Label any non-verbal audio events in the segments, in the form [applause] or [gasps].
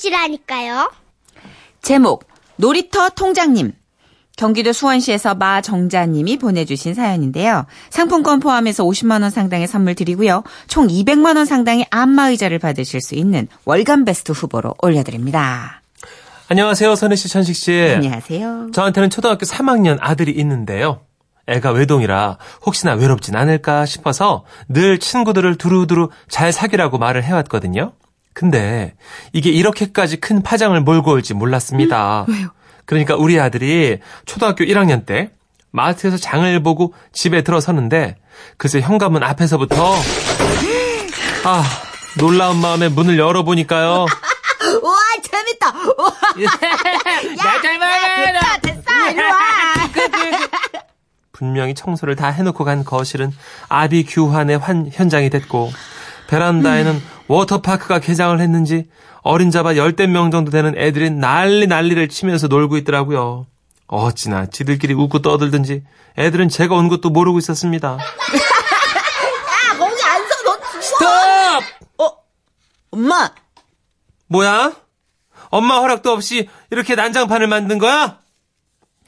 것이라니까요. 제목 놀이터 통장님 경기도 수원시에서 마정자님이 보내주신 사연인데요. 상품권 포함해서 50만 원 상당의 선물 드리고요. 총 200만 원 상당의 안마의자를 받으실 수 있는 월간 베스트 후보로 올려드립니다. 안녕하세요, 선혜 씨, 천식 씨. 안녕하세요. 저한테는 초등학교 3학년 아들이 있는데요. 애가 외동이라 혹시나 외롭진 않을까 싶어서 늘 친구들을 두루두루 잘 사귀라고 말을 해왔거든요. 근데 이게 이렇게까지 큰 파장을 몰고 올지 몰랐습니다. 왜요? 그러니까 우리 아들이 초등학교 1학년 때 마트에서 장을 보고 집에 들어서는데 글쎄 현관문 앞에서부터 [gasps] 아 놀라운 마음에 문을 열어보니까요. [laughs] 우와 재밌다. 나 [laughs] 잘봐 됐다 됐다 이리 와. [laughs] 분명히 청소를 다 해놓고 간 거실은 아비 규환의 환, 현장이 됐고 베란다에는 워터파크가 개장을 했는지 어린 자바 열댓 명 정도 되는 애들이 난리 난리를 치면서 놀고 있더라고요. 어찌나 지들끼리 웃고 떠들든지 애들은 제가 온 것도 모르고 있었습니다. 야 [laughs] 거기 안서 너 스톱! 어 엄마 뭐야? 엄마 허락도 없이 이렇게 난장판을 만든 거야?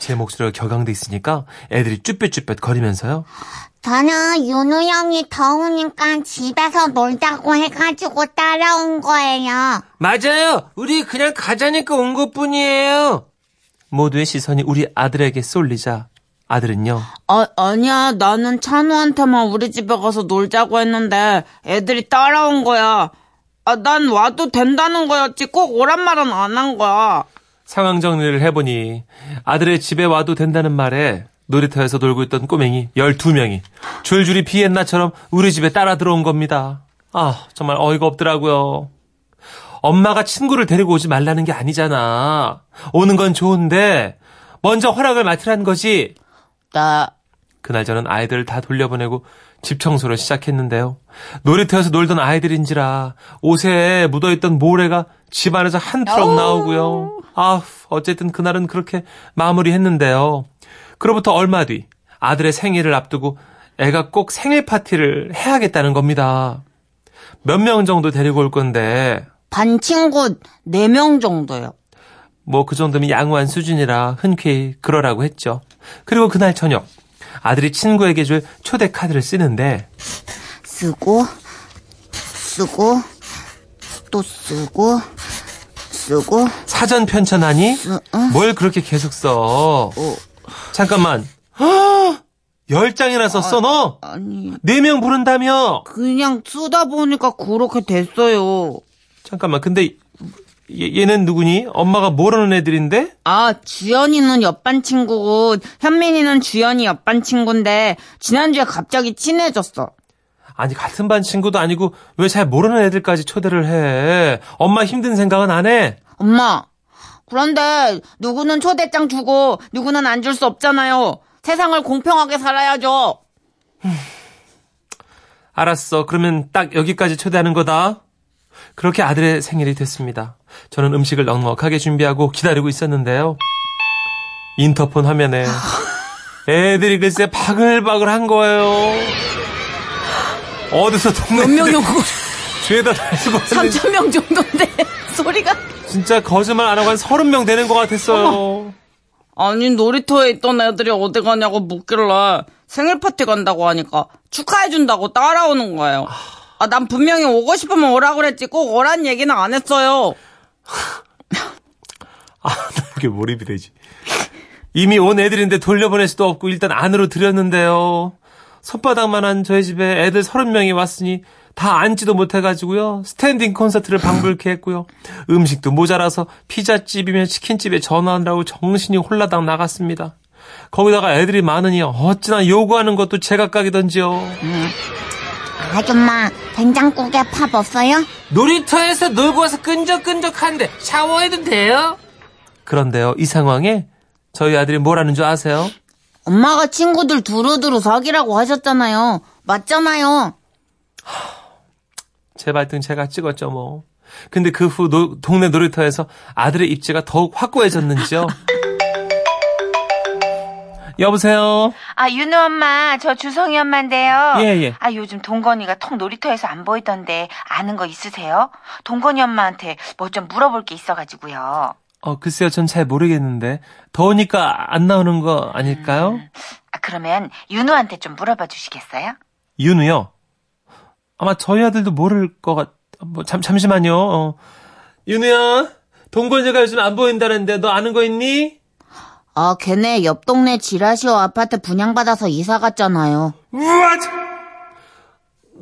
제 목소리가 격앙돼 있으니까 애들이 쭈뼛쭈뼛 거리면서요. 저는 윤우 형이 더우니까 집에서 놀자고 해가지고 따라온 거예요. 맞아요. 우리 그냥 가자니까 온 것뿐이에요. 모두의 시선이 우리 아들에게 쏠리자 아들은요. 아, 아니야. 나는 찬우한테만 우리 집에 가서 놀자고 했는데 애들이 따라온 거야. 아, 난 와도 된다는 거였지. 꼭 오란 말은 안 한 거야. 상황 정리를 해보니 아들의 집에 와도 된다는 말에 놀이터에서 놀고 있던 꼬맹이 12명이 줄줄이 비엔나처럼 우리 집에 따라 들어온 겁니다. 아, 정말 어이가 없더라고요. 엄마가 친구를 데리고 오지 말라는 게 아니잖아. 오는 건 좋은데 먼저 허락을 맡으란 거지. 나, 그날 저는 아이들을 다 돌려보내고 집 청소를 시작했는데요. 놀이터에서 놀던 아이들인지라 옷에 묻어있던 모래가 집 안에서 한 트럭 나오고요. 아, 어쨌든 그날은 그렇게 마무리했는데요. 그로부터 얼마 뒤 아들의 생일을 앞두고 애가 꼭 생일 파티를 해야겠다는 겁니다. 몇 명 정도 데리고 올 건데 반 친구 4명 정도요. 뭐 그 정도면 양호한 수준이라 흔쾌히 그러라고 했죠. 그리고 그날 저녁 아들이 친구에게 줄 초대 카드를 쓰는데 쓰고, 쓰고, 또 쓰고, 쓰고, 사전 편찬하니 뭘 그렇게 계속 써? 잠깐만. 열 장이나 썼어 너? 아니, 네 명 부른다며? 그냥 쓰다 보니까 그렇게 됐어요. 잠깐만. 근데 얘, 얘는 누구니? 엄마가 모르는 애들인데? 아, 주연이는 옆반 친구고, 현민이는 주연이 옆반 친구인데, 지난주에 갑자기 친해졌어. 아니 같은 반 친구도 아니고 왜 잘 모르는 애들까지 초대를 해? 엄마 힘든 생각은 안 해? 엄마, 그런데 누구는 초대장 주고 누구는 안 줄 수 없잖아요. 세상을 공평하게 살아야죠. 알았어. 그러면 딱 여기까지 초대하는 거다. 그렇게 아들의 생일이 됐습니다. 저는 음식을 넉넉하게 준비하고 기다리고 있었는데요. 인터폰 화면에 [laughs] 애들이 글쎄 바글바글 한 거예요. 어디서 동네 몇 명이 오고 죄다 달고 왔는데 3천 명 정도인데 [laughs] 소리가 진짜 거짓말 안 하고 한 서른 명 되는 것 같았어요. 아니 놀이터에 있던 애들이 어디 가냐고 묻길래 생일 파티 간다고 하니까 축하해 준다고 따라오는 거예요. 아, 난 분명히 오고 싶으면 오라 그랬지 꼭 오란 얘기는 안 했어요. 아, 나 이게 몰입이 되지. 이미 온 애들인데 돌려보낼 수도 없고 일단 안으로 들였는데요. 손바닥만한 저희 집에 애들 서른 명이 왔으니 다 앉지도 못해가지고요. 스탠딩 콘서트를 방불케 했고요. 음식도 모자라서 피자집이며 치킨집에 전화하느라고 정신이 홀라당 나갔습니다. 거기다가 애들이 많으니 어찌나 요구하는 것도 제각각이던지요. 아줌마, 된장국에 밥 없어요? 놀이터에서 놀고 와서 끈적끈적한데 샤워해도 돼요? 그런데요, 이 상황에 저희 아들이 뭐라는 줄 아세요? 엄마가 친구들 두루두루 사귀라고 하셨잖아요. 맞잖아요. 제 발등 제가 찍었죠, 뭐. 근데 그 후 동네 놀이터에서 아들의 입지가 더욱 확고해졌는지요. [laughs] 여보세요? 아, 윤우 엄마, 저 주성이 엄마인데요. 예, 예. 아, 요즘 동건이가 통 놀이터에서 안 보이던데 아는 거 있으세요? 동건이 엄마한테 뭐 좀 물어볼 게 있어가지고요. 어, 글쎄요, 전 잘 모르겠는데. 더우니까 안 나오는 거 아닐까요? 아, 그러면 윤우한테 좀 물어봐 주시겠어요? 윤우요? 아마 저희 아들도 모를 것 같, 뭐, 잠, 잠시만요. 어. 윤우야, 동건이가 요즘 안 보인다는데 너 아는 거 있니? 아, 걔네 옆 동네 지라시오 아파트 분양받아서 이사 갔잖아요. 우와! 참.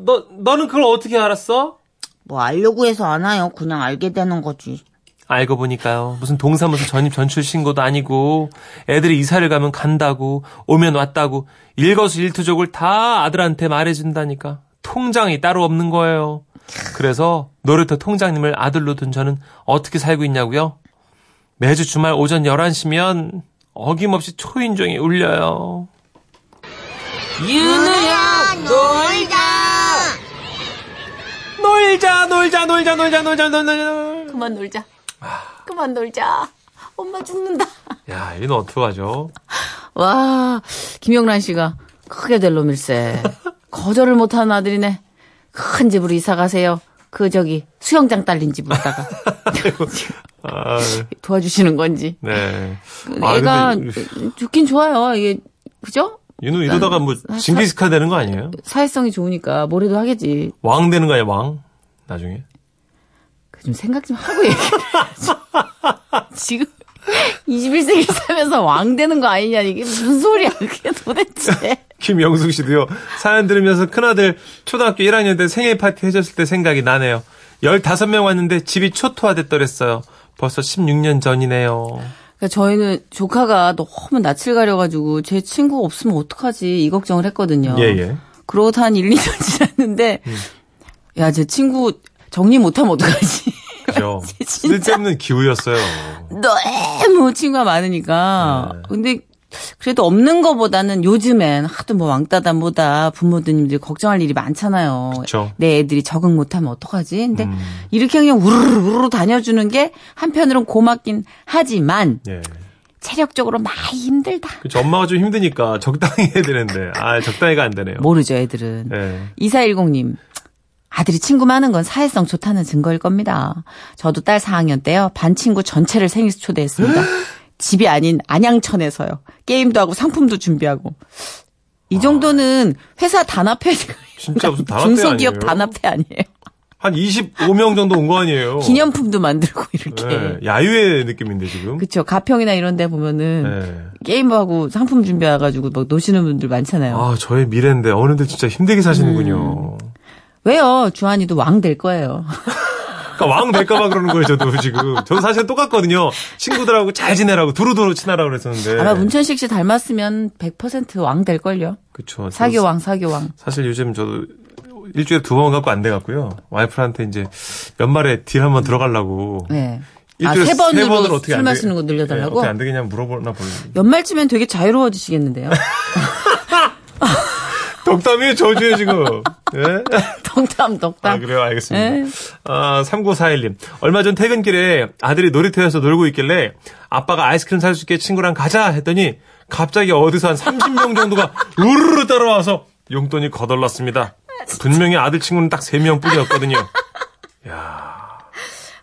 너, 너는 그걸 어떻게 알았어? 뭐 알려고 해서 안 와요. 그냥 알게 되는 거지. 알고 보니까요. 무슨 동사무소 전입 전출 신고도 아니고 애들이 이사를 가면 간다고 오면 왔다고 일거수일투족을 다 아들한테 말해준다니까 통장이 따로 없는 거예요. 그래서 놀이터 통장님을 아들로 둔 저는 어떻게 살고 있냐고요? 매주 주말 오전 11시면 어김없이 초인종이 울려요. 윤우야, 놀자! 놀자 놀자 놀자 놀자 놀자 놀자 그만 놀자. 그만 놀자. 엄마 죽는다. 야 이는 어떡하죠? 와, 김영란 씨가 크게 될 놈일세. 거절을 못하는 아들이네. 큰 집으로 이사 가세요. 그 저기 수영장 딸린 집으로다가 [laughs] 아, 도와주시는 건지. 네. 아, 애가 근데 좋긴 좋아요. 이게 그죠? 윤우 이러다가 뭐 징기스칸 되는 거 아니에요? 사회성이 좋으니까 뭐래도 하겠지. 왕 되는 거 아니야 왕? 나중에? 그 좀 생각 좀 하고 얘기해. [laughs] 지금 21세기 살면서 왕 되는 거 아니냐 이게 무슨 소리야 그게 도대체. [laughs] 김영숙 씨도요. 사연 들으면서 큰아들 초등학교 1학년 때 생일 파티 해줬을 때 생각이 나네요. 15명 왔는데 집이 초토화됐더랬어요. 벌써 16년 전이네요. 그러니까 저희는 조카가 너무 낯을 가려가지고 제 친구가 없으면 어떡하지 이 걱정을 했거든요. 예, 예. 그러고 한 1, 2년 [laughs] 지났는데 야제 친구 정리 못하면 어떡하지. 그죠. [laughs] 진짜. 쓸데없는 기우였어요. 너무 친구가 많으니까. 네. 근데 그래도 없는 거보다는 요즘엔 하도 뭐 왕따다 뭐다 부모님들 걱정할 일이 많잖아요. 그쵸. 내 애들이 적응 못하면 어떡하지? 근데 음. 이렇게 그냥 우르르 우르르 다녀주는 게 한편으로는 고맙긴 하지만 예. 체력적으로 많이 힘들다. 그쵸. 엄마가 좀 힘드니까 적당히 해야 되는데, 아, 적당히가 안 되네요. 모르죠, 애들은. 예. 2410님. 아들이 친구 많은 건 사회성 좋다는 증거일 겁니다. 저도 딸 4학년 때요. 반 친구 전체를 생일 초대했습니다. [gasps] 집이 아닌 안양천에서요. 게임도 하고 상품도 준비하고. 이 정도는 회사 단합회 진짜 무슨 단합회 중소기업 아니에요? 단합회 아니에요. 한 25명 정도 온 거 아니에요? 기념품도 만들고 이렇게. 예. 야유회 느낌인데, 지금. 그쵸. 가평이나 이런 데 보면은 예. 게임하고 상품 준비해 가지고 막 노시는 분들 많잖아요. 아, 저의 미래인데, 어른들 진짜 힘들게 사시는군요. 왜요? 주한이도 왕 될 거예요. 그러니까 왕 될까봐 그러는 거예요, 저도 지금. 저도 사실 똑같거든요. 친구들하고 잘 지내라고, 두루두루 친하라고 그랬었는데. 아마 문천식 씨 닮았으면 100%왕 될걸요? 그쵸. 사교왕, 사교왕. 사실 요즘 저도 일주일에 두 번 갖고 안 돼갖고요. 와이프한테 이제 연말에 딜 한번 들어가려고. 네. 아, 일주일에 세 번으로 번을 어떻게 술 마시는 거 늘려달라고? 네, 어떻게 안 되겠냐 물어보나 보는. 연말쯤엔 되게 자유로워지시겠는데요? [laughs] 덕담이에요, 저주에 지금. [laughs] 예? [laughs] 덕담, 덕담. 아, 그래요? 알겠습니다. 네. 아, 3941님. 얼마 전 퇴근길에 아들이 놀이터에서 놀고 있길래 아빠가 아이스크림 살 수 있게 친구랑 가자 했더니 갑자기 어디서 한 30명 정도가 [laughs] 우르르 따라와서 용돈이 거덜났습니다. 분명히 아들 친구는 딱 3명 뿐이었거든요. 야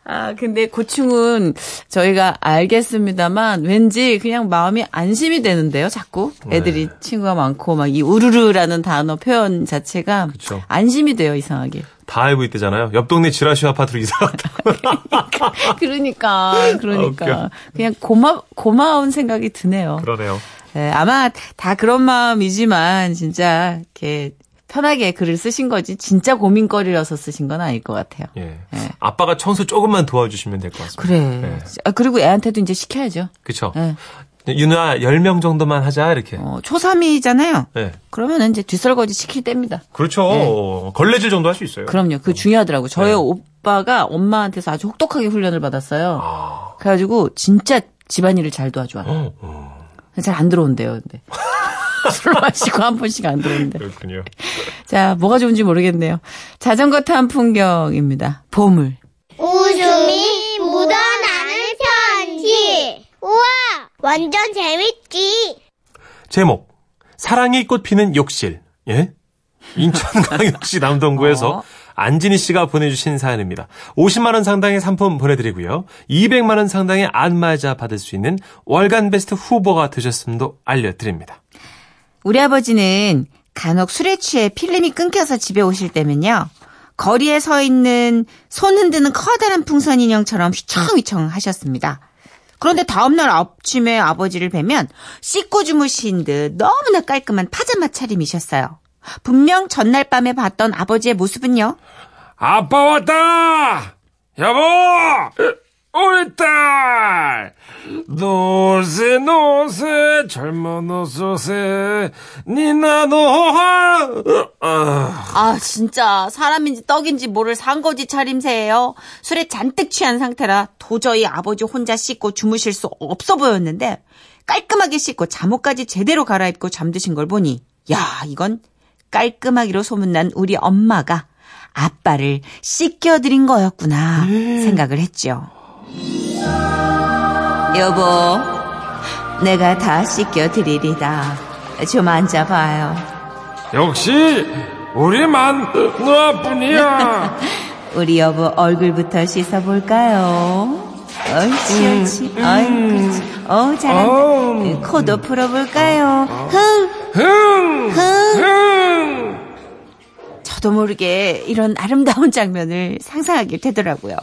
아, 근데 고충은 저희가 알겠습니다만 왠지 그냥 마음이 안심이 되는데요, 자꾸. 애들이 네. 친구가 많고 막 이 우르르라는 단어 표현 자체가 그쵸. 안심이 돼요, 이상하게. 다 알고 있대잖아요. 옆 동네 지라시 아파트로 이사 갔다. [laughs] 그러니까, 아, 그러니까. 웃겨. 그냥 고마, 고마운 생각이 드네요. 그러네요. 예, 아마 다 그런 마음이지만 진짜 이렇게 편하게 글을 쓰신 거지 진짜 고민거리라서 쓰신 건 아닐 것 같아요. 예. 예. 아빠가 청소 조금만 도와주시면 될 것 같습니다. 그래. 네. 아, 그리고 애한테도 이제 시켜야죠. 예. 윤아 10명 정도만 하자, 이렇게. 어, 초3이잖아요. 네. 그러면 이제 뒷설거지 시킬 때입니다. 그렇죠. 걸레질 정도 할 수 있어요. 네. 그럼요. 그 중요하더라고. 저희 네. 오빠가 엄마한테서 아주 혹독하게 훈련을 받았어요. 아, 그래가지고 진짜 집안일을 잘 도와줘요. 어, 어, 잘안 들어온대요, 근데. [laughs] [laughs] 술 마시고 한 번씩 안 들어오는데. 그렇군요. 자, 뭐가 좋은지 모르겠네요. 자전거 탄 풍경입니다. 보물. 웃음이 묻어나는 편지. 우와, 완전 재밌지. 제목 사랑이 꽃피는 욕실. 예? 인천광역시 [laughs] 남동구에서 어. 안진희 씨가 보내주신 사연입니다. 50만 원 상당의 상품 보내드리고요. 200만 원 상당의 안마자 받을 수 있는 월간 베스트 후보가 되셨음도 알려드립니다. 우리 아버지는 간혹 술에 취해 필름이 끊겨서 집에 오실 때면요. 거리에 서 있는 손 흔드는 커다란 풍선 인형처럼 휘청휘청 하셨습니다. 그런데 다음날 아침에 아버지를 뵈면 씻고 주무신 듯 너무나 깔끔한 파자마 차림이셨어요. 분명 전날 밤에 봤던 아버지의 모습은요. 아빠 왔다! 여보! 우리 딸! 노세, 노세, 젊은 노소세, 니나 노하! 아, 아, 진짜 사람인지 떡인지 모를 상거지 차림새예요. 술에 잔뜩 취한 상태라 도저히 아버지 혼자 씻고 주무실 수 없어 보였는데 깔끔하게 씻고 잠옷까지 제대로 갈아입고 잠드신 걸 보니 야, 이건 깔끔하기로 소문난 우리 엄마가 아빠를 씻겨드린 거였구나 생각을 했죠. 여보, 내가 다 씻겨드리리다. 좀 앉아봐요. 역시, 우리만 너뿐이야! [laughs] 우리 여보 얼굴부터 씻어볼까요? 옳지, 옳지. 어이, 그렇지. 어, 잘한다. 어우. 코도 풀어볼까요? 흥! 흥! 흥! 흥! 저도 모르게 이런 아름다운 [laughs] 장면을 상상하게 되더라고요.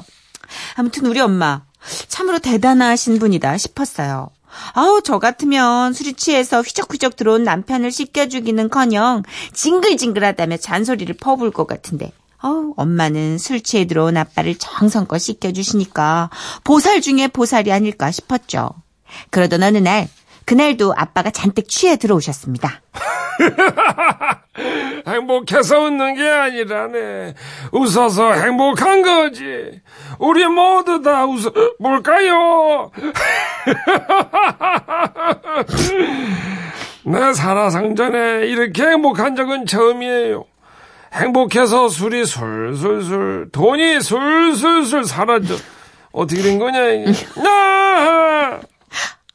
아무튼 우리 엄마 참으로 대단하신 분이다 싶었어요. 아우 저 같으면 술이 취해서 휘적휘적 들어온 남편을 씻겨주기는커녕 징글징글하다며 잔소리를 퍼부을 것 같은데 아우 엄마는 술 취해 들어온 아빠를 정성껏 씻겨주시니까 보살 중에 보살이 아닐까 싶었죠. 그러던 어느 날 그날도 아빠가 잔뜩 취해 들어오셨습니다. [laughs] 행복해서 웃는 게 아니라네. 웃어서 행복한 거지. 우리 모두 다 웃어볼까요? 내 [laughs] 살아상전에 이렇게 행복한 적은 처음이에요. 행복해서 술이 술술술, 돈이 술술술 사라져. 어떻게 된 거냐, 이게. [laughs] 아!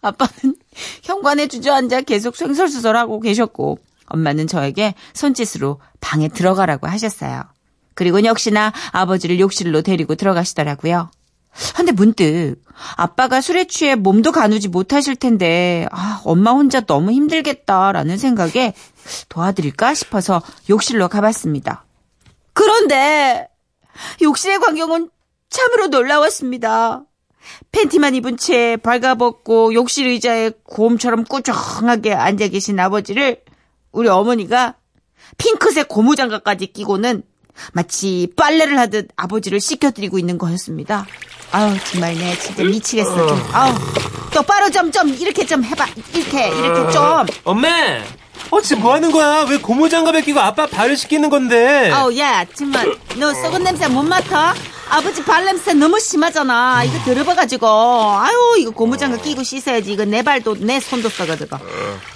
아빠는 현관에 주저앉아 계속 횡설수설하고 계셨고 엄마는 저에게 손짓으로 방에 들어가라고 하셨어요. 그리고 역시나 아버지를 욕실로 데리고 들어가시더라고요. 근데 문득 아빠가 술에 취해 몸도 가누지 못하실 텐데 아, 엄마 혼자 너무 힘들겠다라는 생각에 도와드릴까 싶어서 욕실로 가봤습니다. 그런데 욕실의 광경은 참으로 놀라웠습니다. 팬티만 입은 채 발가벗고 욕실 의자에 곰처럼 꾸정하게 앉아 계신 아버지를 우리 어머니가 핑크색 고무장갑까지 끼고는 마치 빨래를 하듯 아버지를 씻겨드리고 있는 거였습니다. 아우 정말 내 진짜 미치겠어. 좀. 아우 똑바로 좀 좀 이렇게 좀 해봐. 이렇게 이렇게 좀. 엄마! 어, 지금 뭐 하는 거야? 왜 고무장갑에 끼고 아빠 발을 씻기는 건데? 아우 야 정말 너 썩은 냄새 못 맡아? 아버지 발냄새 너무 심하잖아. 이거 들어봐가지고 아유 이거 고무장갑 끼고 씻어야지. 이거 내 발도 내 손도 써가지고.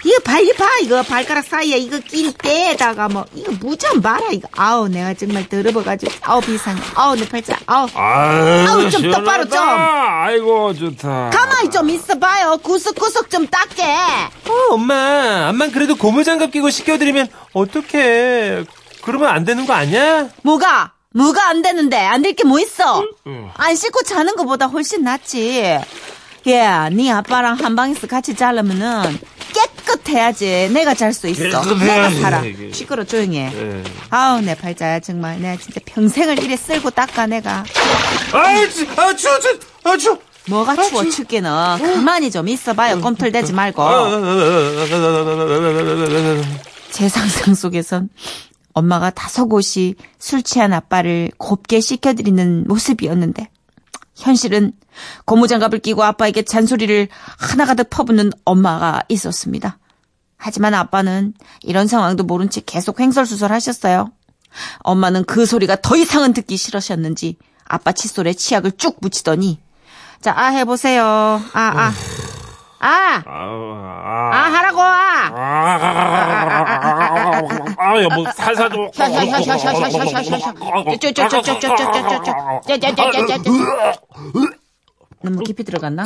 이거 발 이거 봐 이거 발가락 사이에 이거 낀 때에다가 뭐 이거 무좀 봐라 이거. 아우 내가 정말 들어봐가지고 아우 비상해. 아우 내 팔자. 아우 아우, 좀 똑바로 좀. 아이고, 좋다. 가만히 좀 있어봐요. 구석구석 좀 닦게. 어, 엄마. 암만 그래도 고무장갑 끼고 씻겨드리면 어떡해. 그러면 안 되는 거 아니야? 뭐가? 뭐가 안 되는데? 안 될 게 뭐 있어? 안 씻고 자는 것보다 훨씬 낫지. 야, 네 아빠랑 한 방에서 같이 자려면은 깨끗해야지. 내가 잘 수 있어. 내가 깨끗해야지. 살아. 시끄러 조용히 해. 예. 아우, 내 팔자야, 정말. 내가 진짜 평생을 이래 쓸고 닦아, 내가. 아이, 치- 아, 추워, 추워, 아, 추워. 뭐가 추워 죽기는. 가만히 좀 있어봐요. 꼼틀대지 말고. 제 상상 속에선 엄마가 다소곳이 술 취한 아빠를 곱게 씻겨드리는 모습이었는데 현실은 고무장갑을 끼고 아빠에게 잔소리를 하나가득 퍼붓는 엄마가 있었습니다. 하지만 아빠는 이런 상황도 모른 채 계속 횡설수설 하셨어요. 엄마는 그 소리가 더 이상은 듣기 싫으셨는지 아빠 칫솔에 치약을 쭉 묻히더니 자, 아 해보세요. 아, 아. 아! 아, 하라고! 아! [laughs] 아, 여보, 살살 좀. 너무 깊이 들어갔나?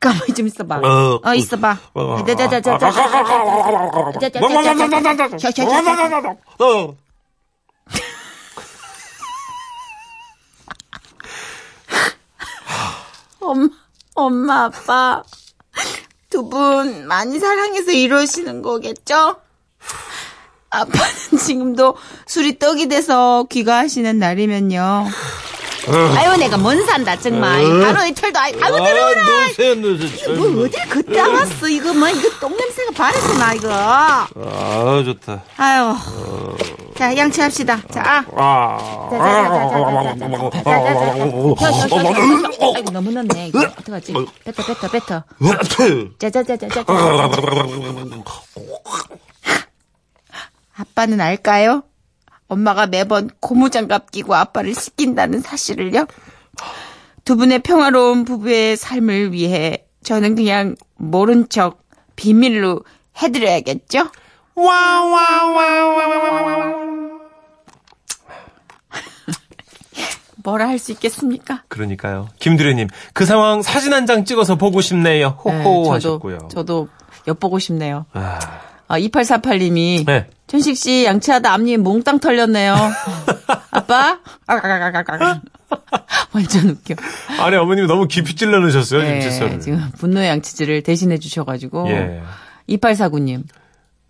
가만히 좀 있어봐. 어, 어, 있어봐. 어. 자자자자자. 어. 엄마, 엄마, 아빠. 두 분 많이 사랑해서 이러시는 거겠죠? 아빠는 지금도 술이 떡이 돼서 귀가하시는 날이면요. 아유, 내가 뭔 산다, 정말. 하루 이틀도, 아유, 아유, 들어오라! 누세 누세 뭐, 어딜 그따 왔어, 이거, 뭐, 이거 똥냄새가 발에서 나, 이거. 아 좋다. 아유. 자, 양치합시다. 자, 아. 아이고, 너무 넣네. 이거 어떡하지? 뱉어, 뱉어, 뱉어. 짜자자자자. 아빠는 알까요? 엄마가 매번 고무장갑 끼고 아빠를 씻긴다는 사실을요? 두 분의 평화로운 부부의 삶을 위해 저는 그냥 모른 척 비밀로 해드려야겠죠? 뭐라 할 수 있겠습니까? 그러니까요. 김두래님 그 상황 사진 한 장 찍어서 보고 싶네요. 호호 네, 저도, 하셨고요. 저도 엿보고 싶네요. 아, 아, 2848님이 네. 천식 씨 양치하다 앞니 몽땅 털렸네요. [laughs] 아빠? 아가가가가가. [laughs] 완전 웃겨. 아니 어머님이 너무 깊이 찔러 넣으셨어요 네, 김치소를. 지금 분노의 양치질을 대신해 주셔가지고. 예. 2849님.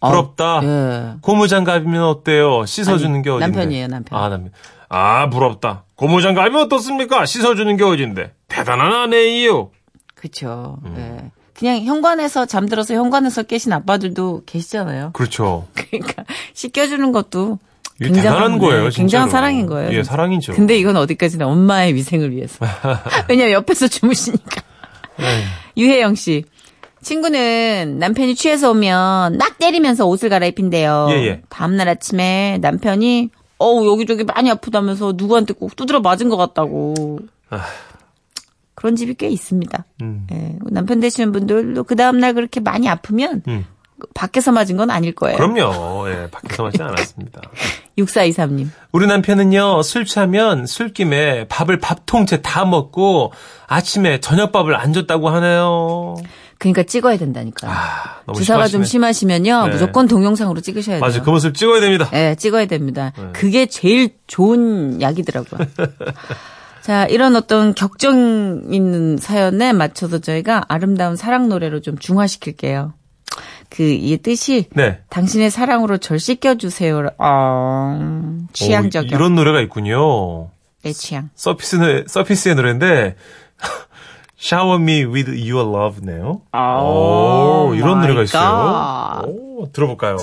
부럽다. 예. 고무장갑이면 어때요? 씻어주는 아니, 게 어딘데? 남편이에요, 남편. 아, 남편. 아, 부럽다. 고무장갑이면 어떻습니까? 씻어주는 게 어딘데? 대단한 아내이요. 그쵸. 음. 예. 그냥 현관에서 잠들어서 현관에서 깨신 아빠들도 계시잖아요. 그렇죠. [laughs] 그러니까 씻겨주는 것도 굉장한, 대단한 거예요, 네, 진짜로. 굉장한 사랑인 거예요. 예, 사랑이죠. 근데 이건 어디까지나 엄마의 위생을 위해서. [laughs] 왜냐면 옆에서 주무시니까. 에이, 유혜영 씨. 친구는 남편이 취해서 오면 막 때리면서 옷을 갈아입힌대요. 예, 예. 다음날 아침에 남편이 어우 여기저기 많이 아프다면서 누구한테 꼭 두드려 맞은 것 같다고. 아. 그런 집이 꽤 있습니다. 음. 예, 남편 되시는 분들도 그 다음날 그렇게 많이 아프면 음. 밖에서 맞은 건 아닐 거예요. 그럼요. 예, 밖에서 맞지 않았습니다. [laughs] 6423님. 우리 남편은요, 술 취하면 술김에 밥을 밥통째 다 먹고 아침에 저녁밥을 안 줬다고 하네요. 그러니까 찍어야 된다니까요. 아, 주사가 좀 심하시네. 심하시면요. 네. 무조건 동영상으로 찍으셔야 돼요. 맞아, 그 모습 찍어야 됩니다. 예, 찍어야 됩니다. 네. 그게 제일 좋은 약이더라고요. [laughs] 자, 이런 어떤 격정 있는 사연에 맞춰서 저희가 아름다운 사랑 노래로 좀 중화시킬게요. 그, 이 뜻이, 네. 당신의 사랑으로 절 씻겨주세요. 어, 취향 오, 저격. 이런 노래가 있군요. 내 취향. 서피스의, 서피스의 노래인데, [laughs] Shower me with your love네요. 아, 오, 이런 노래가 있어요. 오, 들어볼까요?